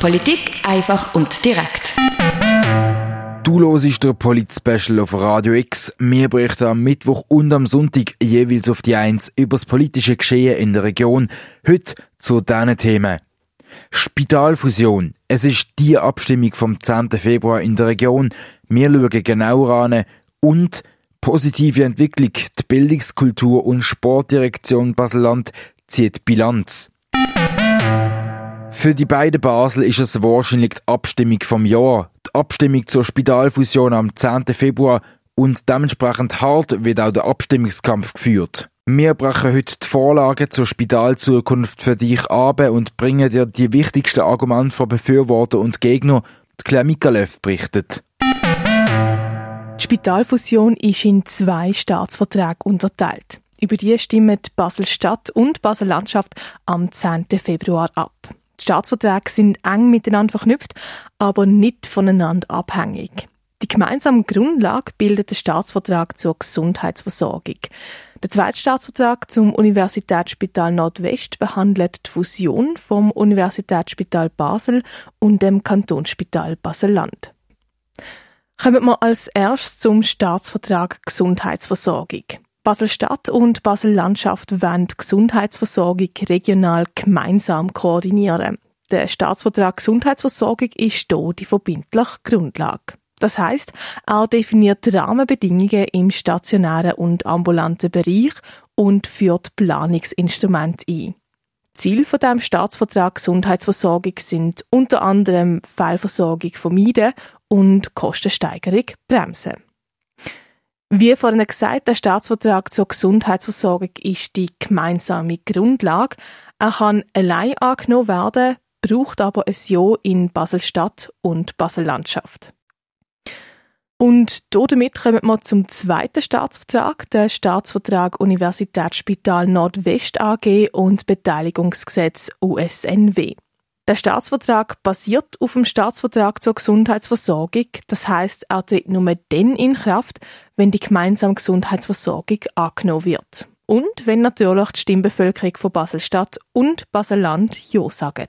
Politik einfach und direkt. Du hörst der Polit-Special auf Radio X. Wir berichten am Mittwoch und am Sonntag jeweils auf die Eins über das politische Geschehen in der Region. Heute zu diesen Themen. Spitalfusion. Es ist die Abstimmung vom 10. Februar in der Region. Wir schauen genauer an. Und positive Entwicklung. Die Bildungskultur- und Sportdirektion Baselland zieht Bilanz. Für die beiden Basel ist es wahrscheinlich die Abstimmung vom Jahr. Die Abstimmung zur Spitalfusion am 10. Februar und dementsprechend hart wird auch der Abstimmungskampf geführt. Wir brechen heute die Vorlage zur Spitalzukunft für dich ab und bringen dir die wichtigsten Argumente von Befürworter und Gegner. Die Claire Mikalev berichtet. Die Spitalfusion ist in zwei Staatsverträge unterteilt. Über die stimmen Basel-Stadt und Basel-Landschaft am 10. Februar ab. Die Staatsverträge sind eng miteinander verknüpft, aber nicht voneinander abhängig. Die gemeinsame Grundlage bildet der Staatsvertrag zur Gesundheitsversorgung. Der zweite Staatsvertrag zum Universitätsspital Nordwest behandelt die Fusion vom Universitätsspital Basel und dem Kantonsspital Basel-Land. Kommen wir als erstes zum Staatsvertrag Gesundheitsversorgung. Basel-Stadt und Basel-Landschaft wollen die Gesundheitsversorgung regional gemeinsam koordinieren. Der Staatsvertrag Gesundheitsversorgung ist hier die verbindliche Grundlage. Das heißt, er definiert Rahmenbedingungen im stationären und ambulanten Bereich und führt Planungsinstrumente ein. Ziel von dem Staatsvertrag Gesundheitsversorgung sind unter anderem Fehlversorgung vermeiden und Kostensteigerung bremsen. Wie vorhin gesagt, der Staatsvertrag zur Gesundheitsversorgung ist die gemeinsame Grundlage. Er kann allein angenommen werden, braucht aber ein Ja in Basel-Stadt und Basel-Landschaft. Und damit kommen wir zum zweiten Staatsvertrag, der Staatsvertrag Universitätsspital Nordwest AG und Beteiligungsgesetz USNW. Der Staatsvertrag basiert auf dem Staatsvertrag zur Gesundheitsversorgung. Das heißt, er tritt nur dann in Kraft, wenn die gemeinsame Gesundheitsversorgung angenommen wird. Und wenn natürlich die Stimmbevölkerung von Basel-Stadt und Basel-Land Ja sagen.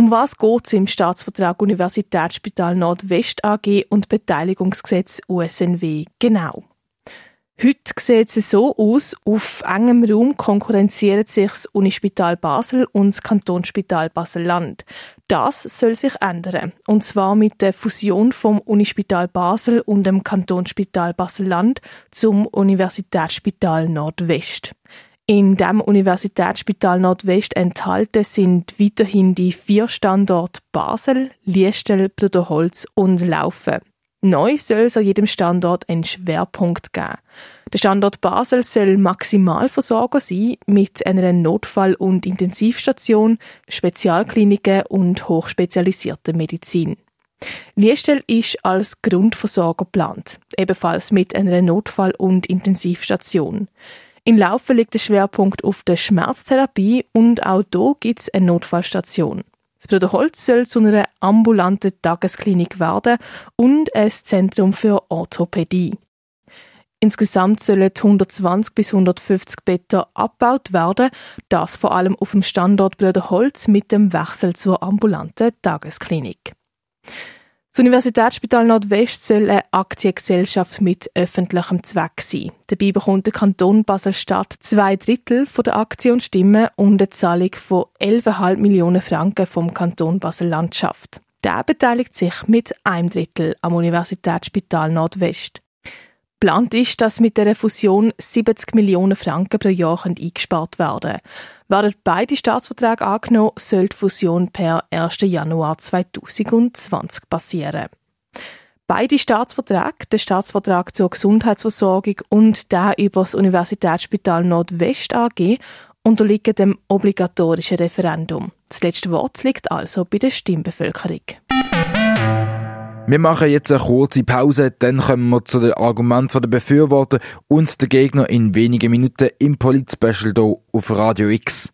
Um was geht es im Staatsvertrag Universitätsspital Nordwest AG und Beteiligungsgesetz USNW genau? Heute sieht es so aus, auf engem Raum konkurrenzieren sich das Unispital Basel und das Kantonsspital Basel-Land. Das soll sich ändern. Und zwar mit der Fusion vom Unispital Basel und dem Kantonsspital Basel-Land zum Universitätsspital Nordwest. In dem Universitätsspital Nordwest enthalten sind weiterhin die vier Standorte Basel, Liestel, Bruderholz und Laufen. Neu soll es an jedem Standort einen Schwerpunkt geben. Der Standort Basel soll Maximalversorger sein mit einer Notfall- und Intensivstation, Spezialkliniken und hochspezialisierter Medizin. Liestel ist als Grundversorger geplant, ebenfalls mit einer Notfall- und Intensivstation. In Laufen liegt der Schwerpunkt auf der Schmerztherapie und auch hier gibt es eine Notfallstation. Das Bruderholz soll zu einer ambulanten Tagesklinik werden und ein Zentrum für Orthopädie. Insgesamt sollen 120 bis 150 Betten abgebaut werden, das vor allem auf dem Standort Bruderholz mit dem Wechsel zur ambulanten Tagesklinik. Das Universitätsspital Nordwest soll eine Aktiengesellschaft mit öffentlichem Zweck sein. Dabei bekommt der Kanton Basel-Stadt zwei Drittel der Aktionsstimmen und eine Zahlung von 11,5 Millionen Franken vom Kanton Basel-Landschaft. Der beteiligt sich mit einem Drittel am Universitätsspital Nordwest. Plant ist, dass mit der Fusion 70 Millionen Franken pro Jahr eingespart werden Werden beide Staatsverträge angenommen, soll die Fusion per 1. Januar 2020 passieren. Beide Staatsverträge, der Staatsvertrag zur Gesundheitsversorgung und der über das Universitätsspital Nordwest AG, unterliegen dem obligatorischen Referendum. Das letzte Wort liegt also bei der Stimmbevölkerung. Wir machen jetzt eine kurze Pause, dann kommen wir zu den Argumenten der Befürworter und der Gegner in wenigen Minuten im Polit-Special hier auf Radio X.